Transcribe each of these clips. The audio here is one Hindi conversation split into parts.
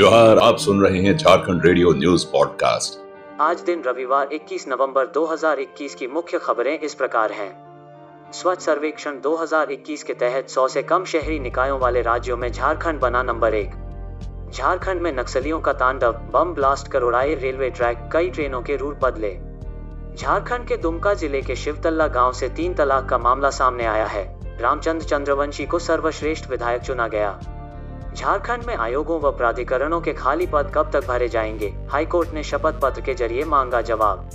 जोहार, आप सुन रहे हैं झारखंड रेडियो न्यूज़ पॉडकास्ट। आज दिन रविवार 21 नवंबर 2021 की मुख्य खबरें इस प्रकार हैं। स्वच्छ सर्वेक्षण 2021 के तहत 100 से कम शहरी निकायों वाले राज्यों में झारखंड बना नंबर एक। झारखंड में नक्सलियों का तांडव, बम ब्लास्ट कर उड़ाए रेलवे ट्रैक, कई ट्रेनों के रूट बदले। झारखंड के दुमका ज़िले के शिवतल्ला गाँव से तीन तलाक का मामला सामने आया है। रामचंद्र चंद्रवंशी को सर्वश्रेष्ठ विधायक चुना गया। झारखंड में आयोगों व प्राधिकरणों के खाली पद कब तक भरे जाएँगे? हाईकोर्ट ने शपथ पत्र के ज़रिए मांगा जवाब।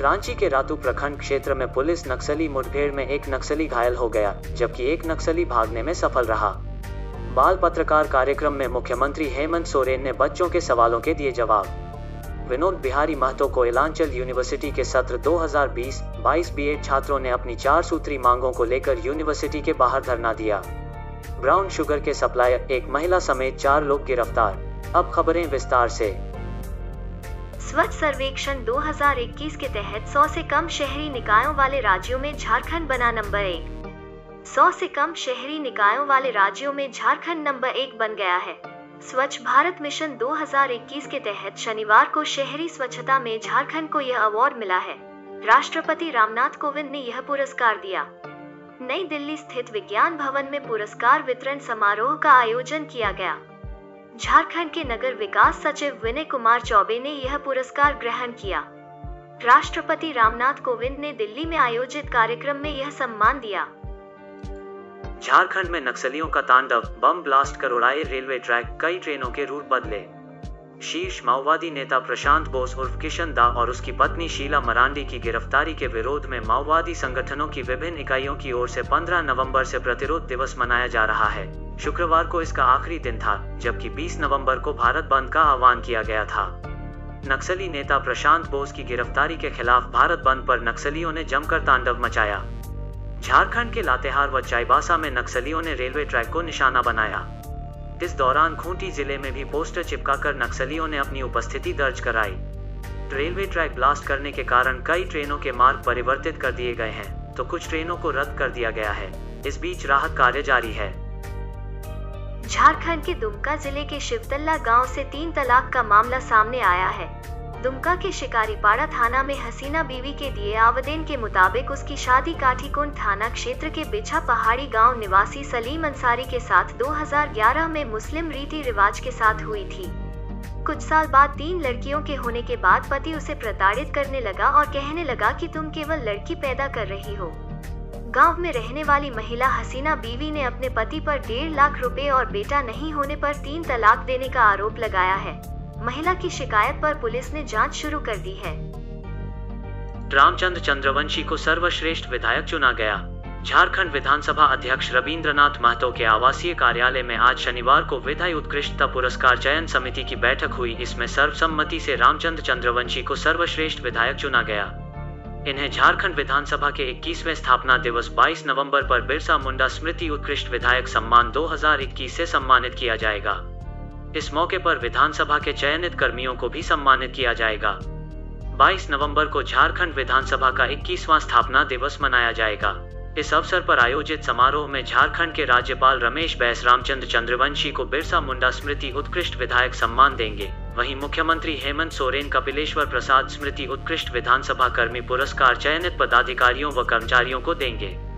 रांची के रातू प्रखंड क्षेत्र में पुलिस नक्सली मुठभेड़ में एक नक्सली घायल हो गया, जबकि एक नक्सली भागने में सफल रहा। बाल पत्रकार कार्यक्रम में मुख्यमंत्री हेमंत सोरेन ने बच्चों के सवालों के दिए जवाब। विनोद बिहारी महतो को इलांचल यूनिवर्सिटी के सत्र 2020-22 बीएड छात्रों ने अपनी चार सूत्री मांगों को लेकर यूनिवर्सिटी के बाहर धरना दिया। ब्राउन शुगर के सप्लायर एक महिला समेत चार लोग गिरफ़्तार। अब खबरें विस्तार से। स्वच्छ सर्वेक्षण 2021 के तहत 100 से कम शहरी निकायों वाले राज्यों में झारखंड बना नंबर एक। 100 से कम शहरी निकायों वाले राज्यों में झारखंड नंबर एक बन गया है। स्वच्छ भारत मिशन 2021 के तहत शनिवार को शहरी स्वच्छता में झारखंड को यह अवार्ड मिला है। राष्ट्रपति रामनाथ कोविंद ने यह पुरस्कार दिया। नई दिल्ली स्थित विज्ञान भवन में पुरस्कार वितरण समारोह का आयोजन किया गया। झारखंड के नगर विकास सचिव विनय कुमार चौबे ने यह पुरस्कार ग्रहण किया। राष्ट्रपति रामनाथ कोविंद ने दिल्ली में आयोजित कार्यक्रम में यह सम्मान दिया। झारखंड में नक्सलियों का तांडव, बम ब्लास्ट कर उड़ाए रेलवे ट्रैक, कई ट्रेनों के रूट बदले। शीर्ष माओवादी नेता प्रशांत बोस उर्फ़ किशन दा और उसकी पत्नी शीला मरांडी की गिरफ्तारी के विरोध में माओवादी संगठनों की विभिन्न इकाइयों की ओर से 15 नवंबर से प्रतिरोध दिवस मनाया जा रहा है। शुक्रवार को इसका आखिरी दिन था, जबकि 20 नवंबर को भारत बंद का आह्वान किया गया था। नक्सली नेता प्रशांत बोस की गिरफ्तारी के खिलाफ भारत बंद पर नक्सलियों ने जमकर तांडव मचाया। झारखंड के लातेहार व चाईबासा में नक्सलियों ने रेलवे ट्रैक को निशाना बनाया। इस दौरान खूंटी ज़िले में भी पोस्टर चिपकाकर नक्सलियों ने अपनी उपस्थिति दर्ज कराई। रेलवे ट्रैक ब्लास्ट करने के कारण कई ट्रेनों के मार्ग परिवर्तित कर दिए गए हैं तो कुछ ट्रेनों को रद्द कर दिया गया है। इस बीच राहत कार्य जारी है। झारखंड के दुमका ज़िले के शिवतल्ला गाँव से तीन तलाक का मामला सामने आया है। दुमका के शिकारीपाड़ा थाना में हसीना बीवी के दिए आवेदन के मुताबिक उसकी शादी काठीकुंड थाना क्षेत्र के बिछा पहाड़ी गाँव निवासी सलीम अंसारी के साथ 2011 में मुस्लिम रीति रिवाज के साथ हुई थी। कुछ साल बाद तीन लड़कियों के होने के बाद पति उसे प्रताड़ित करने लगा और कहने लगा कि तुम केवल लड़की पैदा कर रही हो। गाँव में रहने वाली महिला हसीना बीवी ने अपने पति पर डेढ़ लाख रुपए और बेटा नहीं होने पर तीन तलाक देने का आरोप लगाया है। महिला की शिकायत पर पुलिस ने जाँच शुरू कर दी है। रामचंद्र चंद्रवंशी को सर्वश्रेष्ठ विधायक चुना गया। झारखंड विधानसभा अध्यक्ष रविंद्रनाथ महतो के आवासीय कार्यालय में आज शनिवार को विधायी उत्कृष्टता पुरस्कार चयन समिति की बैठक हुई, इसमें सर्वसम्मति से रामचंद्र चंद्रवंशी को सर्वश्रेष्ठ विधायक चुना गया। इन्हें झारखंड विधानसभा के 21वें स्थापना दिवस 22 नवंबर पर बिरसा मुंडा स्मृति उत्कृष्ट विधायक सम्मान 2021 से सम्मानित किया जाएगा। इस मौके पर विधानसभा के चयनित कर्मियों को भी सम्मानित किया जाएगा। 22 नवंबर को झारखंड विधानसभा का 21वां स्थापना दिवस मनाया जाएगा। इस अवसर पर आयोजित समारोह में झारखंड के राज्यपाल रमेश बैस रामचंद्र चंद्रवंशी को बिरसा मुंडा स्मृति उत्कृष्ट विधायक सम्मान देंगे। वहीं मुख्यमंत्री हेमंत सोरेन, कपिलेश्वर प्रसाद स्मृति उत्कृष्ट विधानसभा कर्मी पुरस्कार चयनित पदाधिकारियों व कर्मचारियों को देंगे।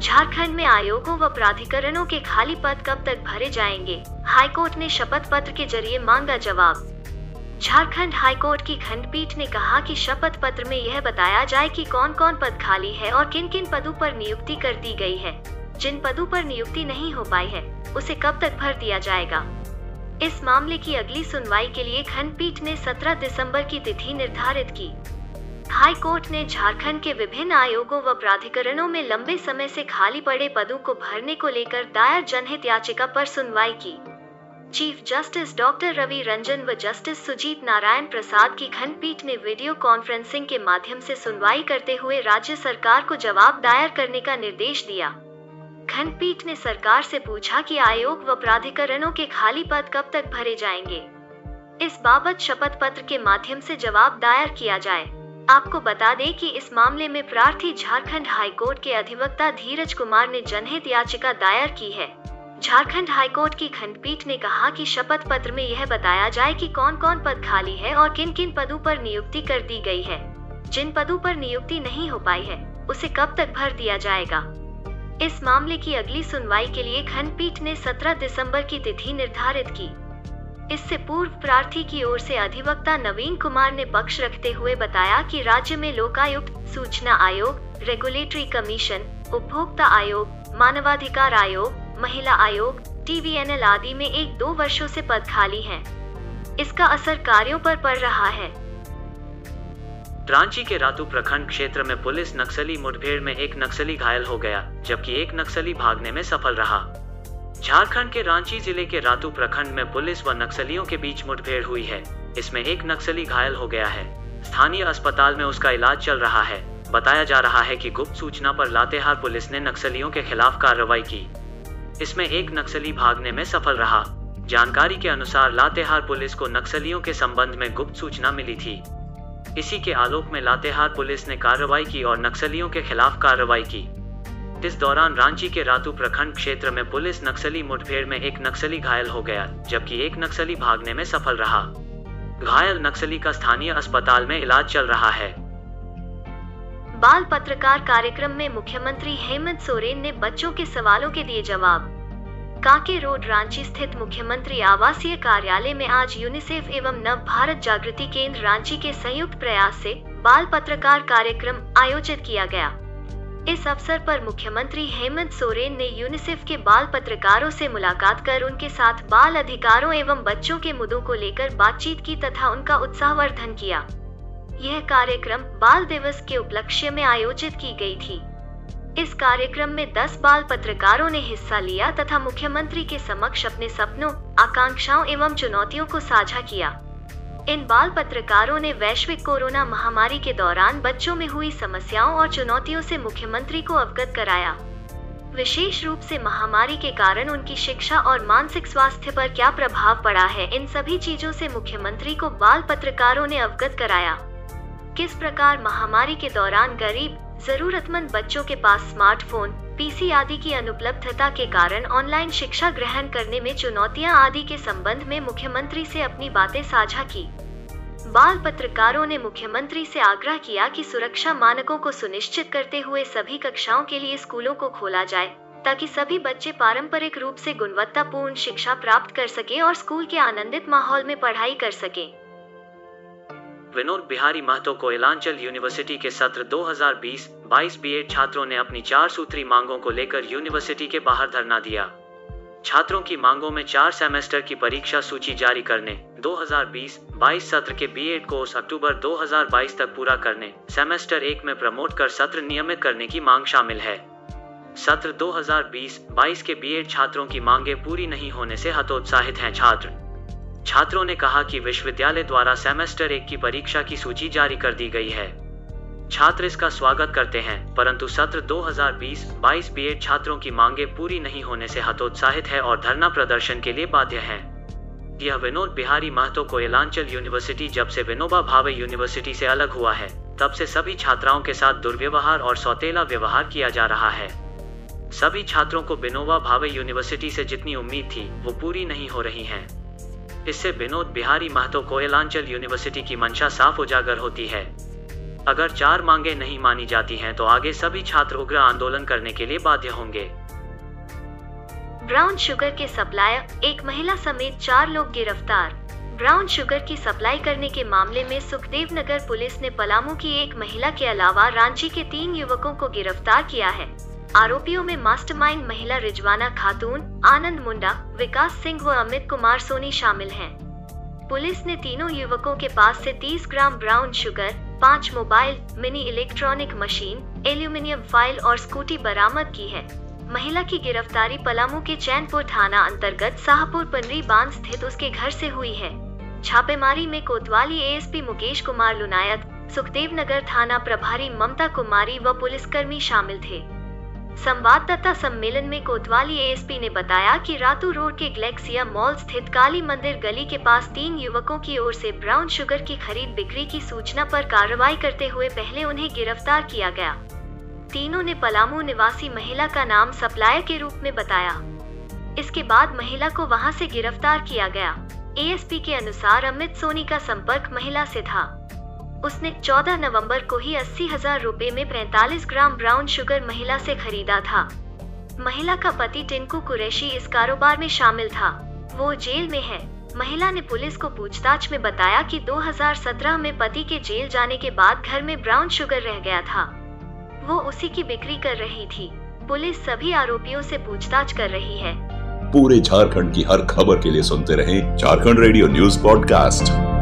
झारखंड में आयोगों व प्राधिकरणों के खाली पद कब तक भरे जाएँगे? हाईकोर्ट ने शपथ पत्र के ज़रिए मांगा जवाब। झारखंड हाईकोर्ट की खंडपीठ ने कहा कि शपथ पत्र में यह बताया जाए कि कौन कौन पद खाली है और किन किन पदों पर नियुक्ति कर दी गई है। जिन पदों पर नियुक्ति नहीं हो पाई है, उसे कब तक भर दिया जाएगा? इस मामले की अगली सुनवाई के लिए खंडपीठ ने 17 दिसंबर की तिथि निर्धारित की। हाई कोर्ट ने झारखंड के विभिन्न आयोगों व प्राधिकरणों में लंबे समय से खाली पड़े पदों को भरने को लेकर दायर जनहित याचिका पर सुनवाई की। Chief justice doctor Ravi Ranjan व जस्टिस सुजीत नारायण प्रसाद की खंडपीठ ने वीडियो कॉन्फ्रेंसिंग के माध्यम से सुनवाई करते हुए राज्य सरकार को जवाब दायर करने का निर्देश दिया। खंडपीठ ने सरकार से पूछा कि आयोग व प्राधिकरणों के खाली पद कब तक भरे जाएँगे। इस बाबत शपथ पत्र के माध्यम से जवाब दायर किया जाए। आपको बता दें कि इस मामले में प्रार्थी झारखंड हाईकोर्ट के अधिवक्ता धीरज कुमार ने जनहित याचिका दायर की है। झारखंड हाईकोर्ट की खंडपीठ ने कहा कि शपथ पत्र में यह बताया जाए कि कौन कौन पद खाली है और किन किन पदों पर नियुक्ति कर दी गई है। जिन पदों पर नियुक्ति नहीं हो पाई है, उसे कब तक भर दिया जाएगा? इस मामले की अगली सुनवाई के लिए खंडपीठ ने 17 दिसंबर की तिथि निर्धारित की। इससे पूर्व प्रार्थी की ओर से अधिवक्ता नवीन कुमार ने पक्ष रखते हुए बताया कि राज्य में लोकायुक्त, सूचना आयोग, रेगुलेटरी कमीशन, उपभोक्ता आयोग, मानवाधिकार आयोग महिला आयोग टीवीएनएल आदि में एक दो वर्षों से पद खाली हैं। इसका असर कार्यों पर पड़ रहा है। रांची के रातू प्रखंड क्षेत्र में पुलिस नक्सली मुठभेड़ में एक नक्सली घायल हो गया, जबकि एक नक्सली भागने में सफल रहा। झारखंड के रांची ज़िले के रातू प्रखंड में पुलिस व नक्सलियों के बीच मुठभेड़ हुई है। इसमें एक नक्सली घायल हो गया है। स्थानीय अस्पताल में उसका इलाज चल रहा है। बताया जा रहा है कि गुप्त सूचना पर लातेहार पुलिस ने नक्सलियों के खिलाफ कार्रवाई की। इसमें एक नक्सली भागने में सफल रहा। जानकारी के अनुसार लातेहार पुलिस को नक्सलियों के संबंध में गुप्त सूचना मिली थी। इसी के आलोक में लातेहार पुलिस ने कार्रवाई की और नक्सलियों के खिलाफ कार्रवाई की। इस दौरान रांची के रातू प्रखंड क्षेत्र में पुलिस नक्सली मुठभेड़ में एक नक्सली घायल हो गया, जबकि एक नक्सली भागने में सफल रहा। घायल नक्सली का स्थानीय अस्पताल में इलाज चल रहा है। बाल पत्रकार कार्यक्रम में मुख्यमंत्री हेमंत सोरेन ने बच्चों के सवालों के दिए जवाब। कांके रोड रांची स्थित मुख्यमंत्री आवासीय कार्यालय में आज यूनिसेफ एवं नव भारत जागृति केंद्र रांची के संयुक्त प्रयास से बाल पत्रकार कार्यक्रम आयोजित किया गया। इस अवसर पर मुख्यमंत्री हेमंत सोरेन ने यूनिसेफ के बाल पत्रकारों से मुलाकात कर उनके साथ बाल अधिकारों एवं बच्चों के मुद्दों को लेकर बातचीत की तथा उनका उत्साहवर्धन किया। यह कार्यक्रम बाल दिवस के उपलक्ष्य में आयोजित की गई थी। इस कार्यक्रम में 10 बाल पत्रकारों ने हिस्सा लिया तथा मुख्यमंत्री के समक्ष अपने सपनों, आकांक्षाओं एवं चुनौतियों को साझा किया। इन बाल पत्रकारों ने वैश्विक कोरोना महामारी के दौरान बच्चों में हुई समस्याओं और चुनौतियों से मुख्यमंत्री को अवगत कराया। विशेष रूप से महामारी के कारण उनकी शिक्षा और मानसिक स्वास्थ्य पर क्या प्रभाव पड़ा है, इन सभी चीज़ों से मुख्यमंत्री को बाल पत्रकारों ने अवगत कराया। किस प्रकार महामारी के दौरान गरीब, जरूरतमंद बच्चों के पास स्मार्टफ़ोन, पीसी आदि की अनुपलब्धता के कारण ऑनलाइन शिक्षा ग्रहण करने में चुनौतियाँ आदि के संबंध में मुख्यमंत्री से अपनी बातें साझा की। बाल पत्रकारों ने मुख्यमंत्री से आग्रह किया कि सुरक्षा मानकों को सुनिश्चित करते हुए सभी कक्षाओं के लिए स्कूलों को खोला जाए, ताकि सभी बच्चे पारंपरिक रूप से गुणवत्तापूर्ण शिक्षा प्राप्त कर सके और स्कूल के आनंदित माहौल में पढ़ाई कर सके। विनोद बिहारी महतो को इलांचल यूनिवर्सिटी के सत्र 2020-22 बीएड छात्रों ने अपनी चार सूत्री मांगों को लेकर यूनिवर्सिटी के बाहर धरना दिया। छात्रों की मांगों में चार सेमेस्टर की परीक्षा सूची जारी करने 2020-22 सत्र के बीएड कोर्स अक्टूबर 2022 तक पूरा करने, सेमेस्टर एक में प्रमोट कर सत्र नियमित करने की मांग शामिल है। सत्र 2020-22 के बीएड छात्रों की मांगे पूरी नहीं होने से हतोत्साहित हैं छात्र। छात्रों ने कहा कि विश्वविद्यालय द्वारा सेमेस्टर एक की परीक्षा की सूची जारी कर दी गई है। छात्र इसका स्वागत करते हैं, परंतु सत्र 2020-22 बीएड छात्रों की मांगे पूरी नहीं होने से हतोत्साहित है और धरना प्रदर्शन के लिए बाध्य है। यह विनोद बिहारी महतो को इलांचल यूनिवर्सिटी जब से विनोबा भावे यूनिवर्सिटी से अलग हुआ है, तब से सभी छात्राओं के साथ दुर्व्यवहार और सौतेला व्यवहार किया जा रहा है। सभी छात्रों को विनोबा भावे यूनिवर्सिटी से जितनी उम्मीद थी, वो पूरी नहीं हो रही है। इससे विनोद बिहारी महतो कोयलांचल यूनिवर्सिटी की मंशा साफ़ उजागर होती है। अगर चार मांगे नहीं मानी जाती हैं तो आगे सभी छात्र उग्र आंदोलन करने के लिए बाध्य होंगे। ब्राउन शुगर के सप्लायर एक महिला समेत चार लोग गिरफ़्तार। ब्राउन शुगर की सप्लाई करने के मामले में सुखदेव नगर पुलिस ने पलामू की एक महिला के अलावा रांची के तीन युवकों को गिरफ़्तार किया है। आरोपियों में मास्टरमाइंड महिला रिजवाना खातून, आनंद मुंडा, विकास सिंह व अमित कुमार सोनी शामिल हैं। पुलिस ने तीनों युवकों के पास से 30 ग्राम ब्राउन शुगर, पाँच mobile, mini electronic machine, aluminium file और स्कूटी बरामद की है। महिला की गिरफ्तारी पलामू के चैनपुर थाना अंतर्गत शाहपुर पनरी बाँध स्थित उसके घर से हुई है। छापेमारी में कोतवाली एएसपी मुकेश कुमार लुनायत, सुखदेव नगर थाना प्रभारी ममता कुमारी व पुलिसकर्मी शामिल थे। संवाददाता सम्मेलन में कोतवाली एएसपी ने बताया कि रातू रोड के ग्लेक्सिया मॉल स्थित काली मंदिर गली के पास तीन युवकों की ओर से ब्राउन शुगर की खरीद बिक्री की सूचना पर कार्रवाई करते हुए पहले उन्हें गिरफ़्तार किया गया। तीनों ने पलामू निवासी महिला का नाम सप्लायर के रूप में बताया। इसके बाद महिला को वहाँ से गिरफ़्तार किया गया। एएसपी के अनुसार अमित सोनी का संपर्क महिला से था। उसने 14 नवंबर को ही अस्सी हज़ार रूपए में 45 ग्राम ब्राउन शुगर महिला से खरीदा था। महिला का पति टिंकू कुरैशी इस कारोबार में शामिल था। वो जेल में है। महिला ने पुलिस को पूछताछ में बताया कि 2017 में पति के जेल जाने के बाद घर में ब्राउन शुगर रह गया था। वो उसी की बिक्री कर रही थी। पुलिस सभी आरोपियों से पूछताछ कर रही है। पूरे झारखंड की हर खबर के लिए सुनते रहें झारखंड रेडियो न्यूज़ पॉडकास्ट।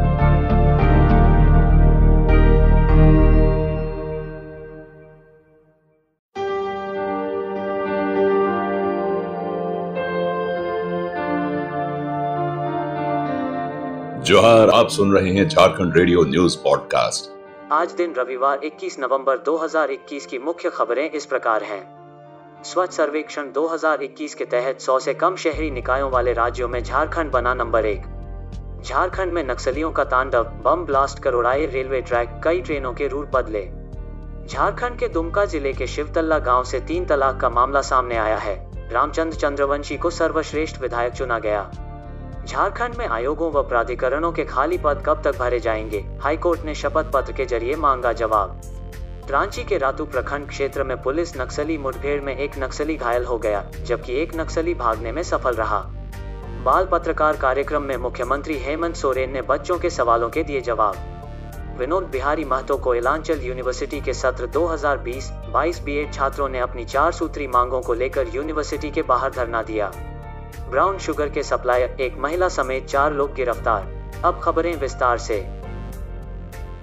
जोहार, आप सुन रहे हैं झारखंड रेडियो न्यूज़ पॉडकास्ट। आज दिन रविवार 21 नवंबर 2021 की मुख्य खबरें इस प्रकार हैं। स्वच्छ सर्वेक्षण 2021 के तहत 100 से कम शहरी निकायों वाले राज्यों में झारखंड बना नंबर एक। झारखंड में नक्सलियों का तांडव, बम ब्लास्ट कर उड़ाए रेलवे ट्रैक, कई ट्रेनों के रूट बदले। झारखंड के दुमका ज़िले के शिवतल्ला गाँव से तीन तलाक का मामला सामने आया है। रामचंद्र चंद्रवंशी को सर्वश्रेष्ठ विधायक चुना गया। झारखंड में आयोगों व प्राधिकरणों के खाली पद कब तक भरे जाएँगे? हाईकोर्ट ने शपथ पत्र के ज़रिए मांगा जवाब। रांची के रातू प्रखंड क्षेत्र में पुलिस नक्सली मुठभेड़ में एक नक्सली घायल हो गया, जबकि एक नक्सली भागने में सफल रहा। बाल पत्रकार कार्यक्रम में मुख्यमंत्री हेमंत सोरेन ने बच्चों के सवालों के दिए जवाब। विनोद बिहारी महतो को इलांचल यूनिवर्सिटी के सत्र 2020-22 बीएड छात्रों ने अपनी चार सूत्री मांगों को लेकर यूनिवर्सिटी के बाहर धरना दिया। ब्राउन शुगर के सप्लायर एक महिला समेत चार लोग गिरफ़्तार। अब खबरें विस्तार से।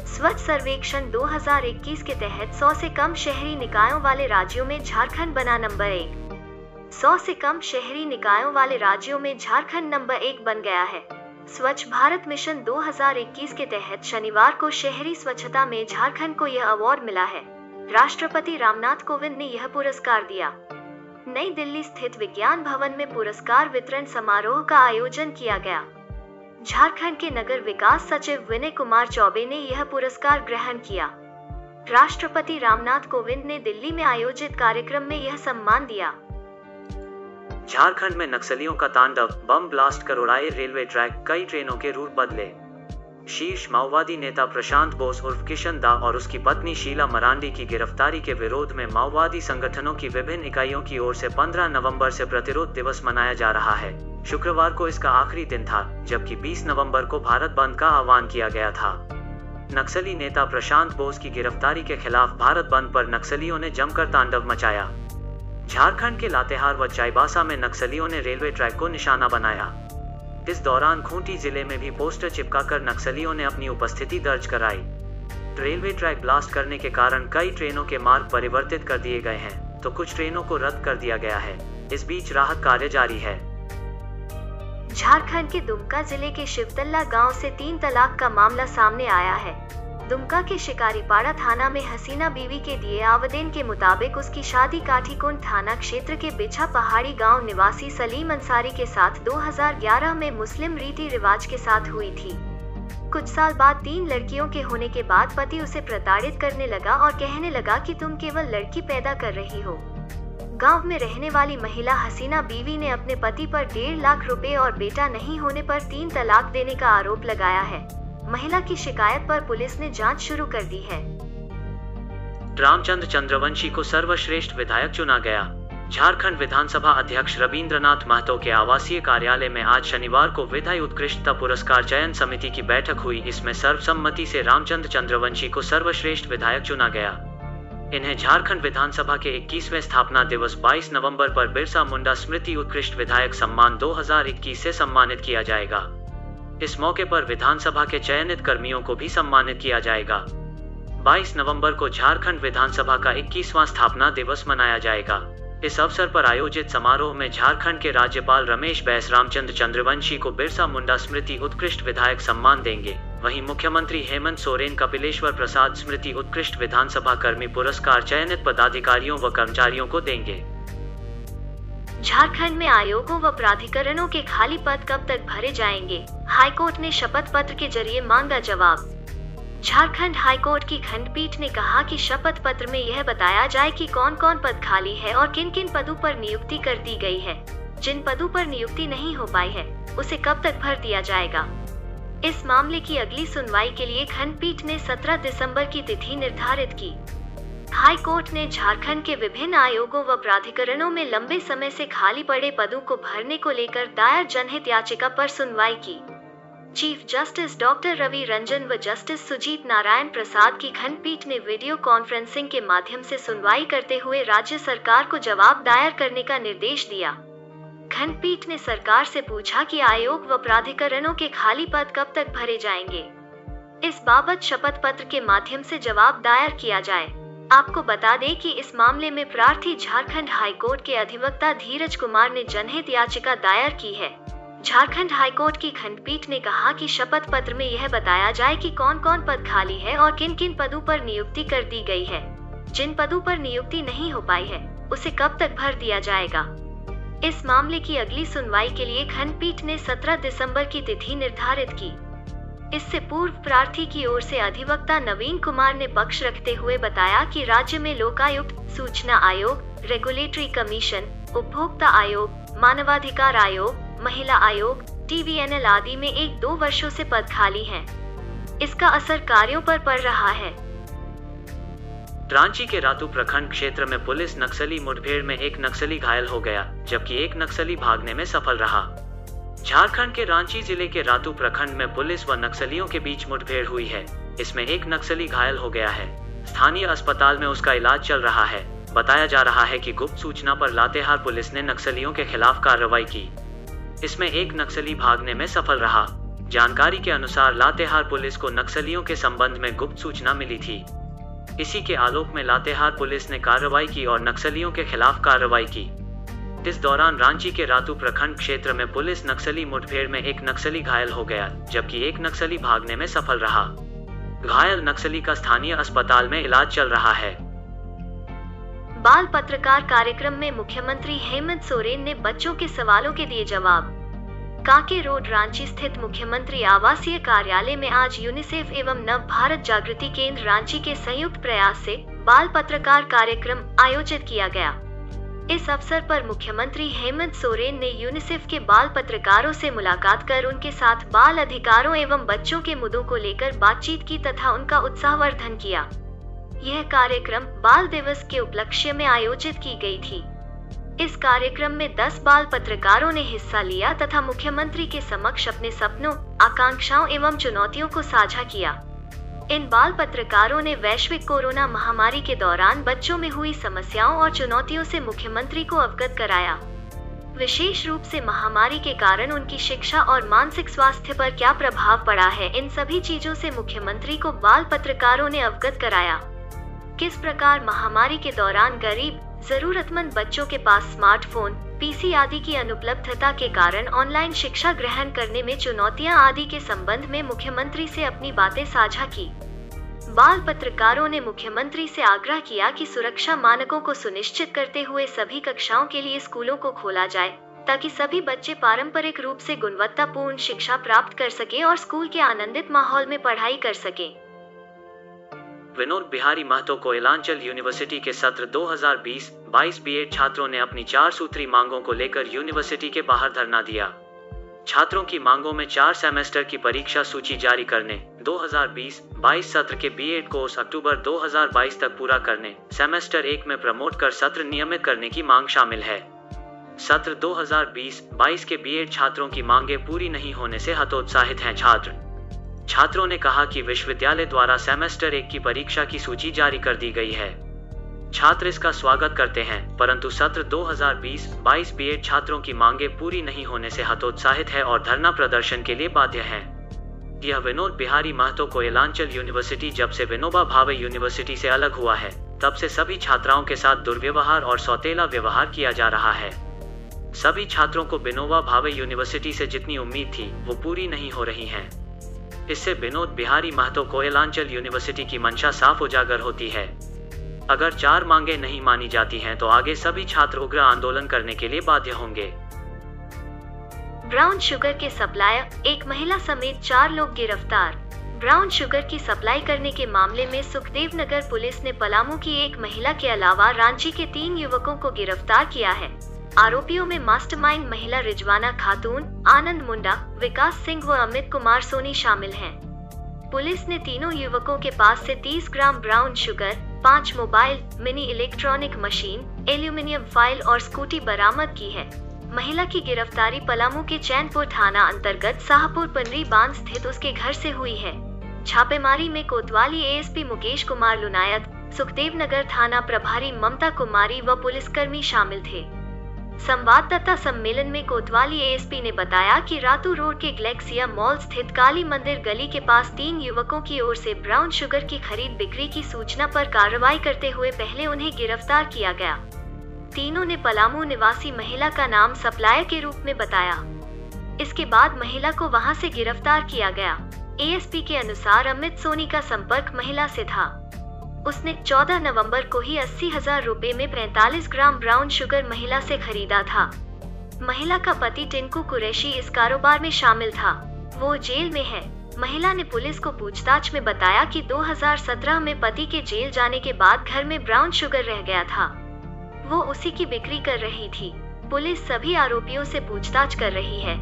स्वच्छ सर्वेक्षण 2021 के तहत 100 से कम शहरी निकायों वाले राज्यों में झारखंड बना नंबर एक। 100 से कम शहरी निकायों वाले राज्यों में झारखंड नंबर एक बन गया है। स्वच्छ भारत मिशन 2021 के तहत शनिवार को शहरी स्वच्छता में झारखंड को यह अवार्ड मिला है। राष्ट्रपति रामनाथ कोविंद ने यह पुरस्कार दिया। नई दिल्ली स्थित विज्ञान भवन में पुरस्कार वितरण समारोह का आयोजन किया गया। झारखंड के नगर विकास सचिव विनय कुमार चौबे ने यह पुरस्कार ग्रहण किया। राष्ट्रपति रामनाथ कोविंद ने दिल्ली में आयोजित कार्यक्रम में यह सम्मान दिया। झारखंड में नक्सलियों का तांडव, बम ब्लास्ट कर उड़ाए रेलवे ट्रैक, कई ट्रेनों के रूट बदले। शीर्ष माओवादी नेता प्रशांत बोस उर्फ़ किशन दा और उसकी पत्नी शीला मरांडी की गिरफ्तारी के विरोध में माओवादी संगठनों की विभिन्न इकाइयों की ओर से 15 नवंबर से प्रतिरोध दिवस मनाया जा रहा है। शुक्रवार को इसका आखिरी दिन था, जबकि 20 नवंबर को भारत बंद का आह्वान किया गया था। नक्सली नेता प्रशांत बोस की गिरफ्तारी के खिलाफ भारत बंद पर नक्सलियों ने जमकर तांडव मचाया। झारखंड के लातेहार व चाईबासा में नक्सलियों ने रेलवे ट्रैक को निशाना बनाया। इस दौरान खूंटी ज़िले में भी पोस्टर चिपकाकर नक्सलियों ने अपनी उपस्थिति दर्ज कराई। रेलवे ट्रैक ब्लास्ट करने के कारण कई ट्रेनों के मार्ग परिवर्तित कर दिए गए हैं तो कुछ ट्रेनों को रद्द कर दिया गया है। इस बीच राहत कार्य जारी है। झारखंड के दुमका ज़िले के शिवतल्ला गाँव से तीन तलाक का मामला सामने आया है। दुमका के शिकारीपाड़ा थाना में हसीना बीवी के दिए आवेदन के मुताबिक उसकी शादी काठीकुंड थाना क्षेत्र के बिछा पहाड़ी गाँव निवासी सलीम अंसारी के साथ 2011 में मुस्लिम रीति रिवाज के साथ हुई थी। कुछ साल बाद तीन लड़कियों के होने के बाद पति उसे प्रताड़ित करने लगा और कहने लगा कि तुम केवल लड़की पैदा कर रही हो। गाँव में रहने वाली महिला हसीना बीवी ने अपने पति पर डेढ़ लाख रुपए और बेटा नहीं होने पर तीन तलाक देने का आरोप लगाया है। महिला की शिकायत पर पुलिस ने जाँच शुरू कर दी है। रामचंद्र चंद्रवंशी को सर्वश्रेष्ठ विधायक चुना गया। झारखंड विधानसभा अध्यक्ष रविंद्रनाथ महतो के आवासीय कार्यालय में आज शनिवार को विधायी उत्कृष्टता पुरस्कार चयन समिति की बैठक हुई। इसमें सर्वसम्मति से रामचंद्र चंद्रवंशी को सर्वश्रेष्ठ विधायक चुना गया। इन्हें झारखंड विधानसभा के 21वें स्थापना दिवस 22 नवंबर पर बिरसा मुंडा स्मृति उत्कृष्ट विधायक सम्मान 2021 से सम्मानित किया जाएगा। इस मौके पर विधानसभा के चयनित कर्मियों को भी सम्मानित किया जाएगा। 22 नवंबर को झारखंड विधानसभा का 21वां स्थापना दिवस मनाया जाएगा। इस अवसर पर आयोजित समारोह में झारखंड के राज्यपाल रमेश बैस रामचंद्र चंद्रवंशी को बिरसा मुंडा स्मृति उत्कृष्ट विधायक सम्मान देंगे। वहीं मुख्यमंत्री हेमंत सोरेन, कपिलेश्वर प्रसाद स्मृति उत्कृष्ट विधानसभा कर्मी पुरस्कार चयनित पदाधिकारियों व कर्मचारियों को देंगे। झारखंड में आयोगों व प्राधिकरणों के खाली पद कब तक भरे जाएँगे? हाईकोर्ट ने शपथ पत्र के ज़रिए मांगा जवाब। झारखंड हाईकोर्ट की खंडपीठ ने कहा कि शपथ पत्र में यह बताया जाए कि कौन कौन पद खाली है और किन किन पदों पर नियुक्ति कर दी गई है। जिन पदों पर नियुक्ति नहीं हो पाई है, उसे कब तक भर दिया जाएगा? इस मामले की अगली सुनवाई के लिए खंडपीठ ने 17 दिसंबर की तिथि निर्धारित की। हाई कोर्ट ने झारखंड के विभिन्न आयोगों व प्राधिकरणों में लंबे समय से खाली पड़े पदों को भरने को लेकर दायर जनहित याचिका पर सुनवाई की। Chief justice doctor Ravi Ranjan व जस्टिस सुजीत नारायण प्रसाद की खंडपीठ ने वीडियो कॉन्फ्रेंसिंग के माध्यम से सुनवाई करते हुए राज्य सरकार को जवाब दायर करने का निर्देश दिया। खंडपीठ ने सरकार से पूछा कि आयोग व प्राधिकरणों के खाली पद कब तक भरे जाएँगे। इस बाबत शपथ पत्र के माध्यम से जवाब दायर किया जाए। आपको बता दें कि इस मामले में प्रार्थी झारखंड हाईकोर्ट के अधिवक्ता धीरज कुमार ने जनहित याचिका दायर की है। झारखंड हाईकोर्ट की खंडपीठ ने कहा कि शपथ पत्र में यह बताया जाए कि कौन कौन पद खाली है और किन किन पदों पर नियुक्ति कर दी गई है। जिन पदों पर नियुक्ति नहीं हो पाई है, उसे कब तक भर दिया जाएगा? इस मामले की अगली सुनवाई के लिए खंडपीठ ने 17 दिसंबर की तिथि निर्धारित की। इससे पूर्व प्रार्थी की ओर से अधिवक्ता नवीन कुमार ने पक्ष रखते हुए बताया कि राज्य में लोकायुक्त, सूचना आयोग रेगुलेटरी कमीशन उपभोक्ता आयोग, मानवाधिकार आयोग, महिला आयोग टीवीएनएल आदि में एक दो वर्षों से पद खाली हैं। इसका असर कार्यों पर पड़ रहा है रांची के रातू प्रखंड क्षेत्र में पुलिस नक्सली मुठभेड़ में एक नक्सली घायल हो गया, जबकि एक नक्सली भागने में सफल रहा झारखंड के रांची ज़िले के रातू प्रखंड में पुलिस व नक्सलियों के बीच मुठभेड़ हुई है। इसमें एक नक्सली घायल हो गया है। स्थानीय अस्पताल में उसका इलाज चल रहा है। बताया जा रहा है कि गुप्त सूचना पर लातेहार पुलिस ने नक्सलियों के खिलाफ कार्रवाई की। इसमें एक नक्सली भागने में सफल रहा। जानकारी के अनुसार लातेहार पुलिस को नक्सलियों के संबंध में गुप्त सूचना मिली थी। इसी के आलोक में लातेहार पुलिस ने कार्रवाई की और नक्सलियों के खिलाफ कार्रवाई की। इस दौरान रांची के रातू प्रखंड क्षेत्र में पुलिस नक्सली मुठभेड़ में एक नक्सली घायल हो गया, जबकि एक नक्सली भागने में सफल रहा। घायल नक्सली का स्थानीय अस्पताल में इलाज चल रहा है। बाल पत्रकार कार्यक्रम में मुख्यमंत्री हेमंत सोरेन ने बच्चों के सवालों के दिए जवाब। काके रोड, रांची स्थित मुख्यमंत्री आवासीय कार्यालय में आज यूनिसेफ एवं नव भारत जागृति केंद्र रांची के संयुक्त प्रयास से बाल पत्रकार कार्यक्रम आयोजित किया गया। इस अवसर पर मुख्यमंत्री हेमंत सोरेन ने यूनिसेफ के बाल पत्रकारों से मुलाकात कर उनके साथ बाल अधिकारों एवं बच्चों के मुद्दों को लेकर बातचीत की तथा उनका उत्साहवर्धन किया। यह कार्यक्रम बाल दिवस के उपलक्ष्य में आयोजित की गई थी। इस कार्यक्रम में 10 बाल पत्रकारों ने हिस्सा लिया तथा मुख्यमंत्री के समक्ष अपने सपनों, आकांक्षाओं एवं चुनौतियों को साझा किया। इन बाल पत्रकारों ने वैश्विक कोरोना महामारी के दौरान बच्चों में हुई समस्याओं और चुनौतियों से मुख्यमंत्री को अवगत कराया। विशेष रूप से महामारी के कारण उनकी शिक्षा और मानसिक स्वास्थ्य पर क्या प्रभाव पड़ा है, इन सभी चीज़ों से मुख्यमंत्री को बाल पत्रकारों ने अवगत कराया। किस प्रकार महामारी के दौरान गरीब, जरूरतमंद बच्चों के पास स्मार्टफ़ोन पीसी आदि की अनुपलब्धता के कारण ऑनलाइन शिक्षा ग्रहण करने में चुनौतियाँ आदि के संबंध में मुख्यमंत्री से अपनी बातें साझा की। बाल पत्रकारों ने मुख्यमंत्री से आग्रह किया कि सुरक्षा मानकों को सुनिश्चित करते हुए सभी कक्षाओं के लिए स्कूलों को खोला जाए, ताकि सभी बच्चे पारंपरिक रूप से गुणवत्तापूर्ण शिक्षा प्राप्त कर सके और स्कूल के आनंदित माहौल में पढ़ाई कर सके। विनोद बिहारी महतो को इलांचल यूनिवर्सिटी के सत्र 2020-22 बीएड छात्रों ने अपनी चार सूत्री मांगों को लेकर यूनिवर्सिटी के बाहर धरना दिया। छात्रों की मांगों में चार सेमेस्टर की परीक्षा सूची जारी करने 2020-22 सत्र के बीएड कोर्स अक्टूबर 2022 तक पूरा करने, सेमेस्टर एक में प्रमोट कर सत्र नियमित करने की मांग शामिल है। सत्र 2020-22 के बीएड छात्रों की मांगे पूरी नहीं होने से हतोत्साहित हैं छात्र। छात्रों ने कहा कि विश्वविद्यालय द्वारा सेमेस्टर एक की परीक्षा की सूची जारी कर दी गई है। छात्र इसका स्वागत करते हैं, परंतु सत्र 2020-22 बीएड छात्रों की मांगे पूरी नहीं होने से हतोत्साहित है और धरना प्रदर्शन के लिए बाध्य है। यह विनोद बिहारी महतो को इलांचल यूनिवर्सिटी जब से विनोबा भावे यूनिवर्सिटी से अलग हुआ है, तब से सभी छात्राओं के साथ दुर्व्यवहार और सौतेला व्यवहार किया जा रहा है। सभी छात्रों को बिनोबा भावे यूनिवर्सिटी से जितनी उम्मीद थी, वो पूरी नहीं हो रही है। इससे विनोद बिहारी महतो कोयलांचल यूनिवर्सिटी की मंशा साफ़ उजागर होती है। अगर चार मांगे नहीं मानी जाती हैं तो आगे सभी छात्र उग्र आंदोलन करने के लिए बाध्य होंगे। ब्राउन शुगर के सप्लायर, एक महिला समेत चार लोग गिरफ़्तार। ब्राउन शुगर की सप्लाई करने के मामले में सुखदेव नगर पुलिस ने पलामू की एक महिला के अलावा रांची के तीन युवकों को गिरफ़्तार किया है। आरोपियों में मास्टरमाइंड महिला रिजवाना खातून, आनंद मुंडा, विकास सिंह व अमित कुमार सोनी शामिल हैं। पुलिस ने तीनों युवकों के पास से 30 ग्राम ब्राउन शुगर, पाँच mobile, mini electronic machine, aluminium file और स्कूटी बरामद की है। महिला की गिरफ्तारी पलामू के चैनपुर थाना अंतर्गत शाहपुर पनरी बाँध स्थित उसके घर से हुई है। छापेमारी में कोतवाली एएसपी मुकेश कुमार लुनायत, सुखदेव नगर थाना प्रभारी ममता कुमारी व पुलिसकर्मी शामिल थे। संवाददाता सम्मेलन में कोतवाली एएसपी ने बताया कि रातू रोड के ग्लेक्सिया मॉल स्थित काली मंदिर गली के पास तीन युवकों की ओर से ब्राउन शुगर की खरीद बिक्री की सूचना पर कार्रवाई करते हुए पहले उन्हें गिरफ़्तार किया गया। तीनों ने पलामू निवासी महिला का नाम सप्लायर के रूप में बताया। इसके बाद महिला को वहाँ से गिरफ़्तार किया गया। एएसपी के अनुसार अमित सोनी का संपर्क महिला से था। उसने 14 नवंबर को ही अस्सी हज़ार रूपए में 45 ग्राम ब्राउन शुगर महिला से खरीदा था। महिला का पति टिंकू कुरैशी इस कारोबार में शामिल था। वो जेल में है। महिला ने पुलिस को पूछताछ में बताया कि 2017 में पति के जेल जाने के बाद घर में ब्राउन शुगर रह गया था। वो उसी की बिक्री कर रही थी। पुलिस सभी आरोपियों से पूछताछ कर रही है।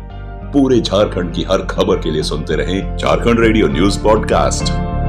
पूरे झारखंड की हर खबर के लिए सुनते रहें झारखंड रेडियो न्यूज़ पॉडकास्ट।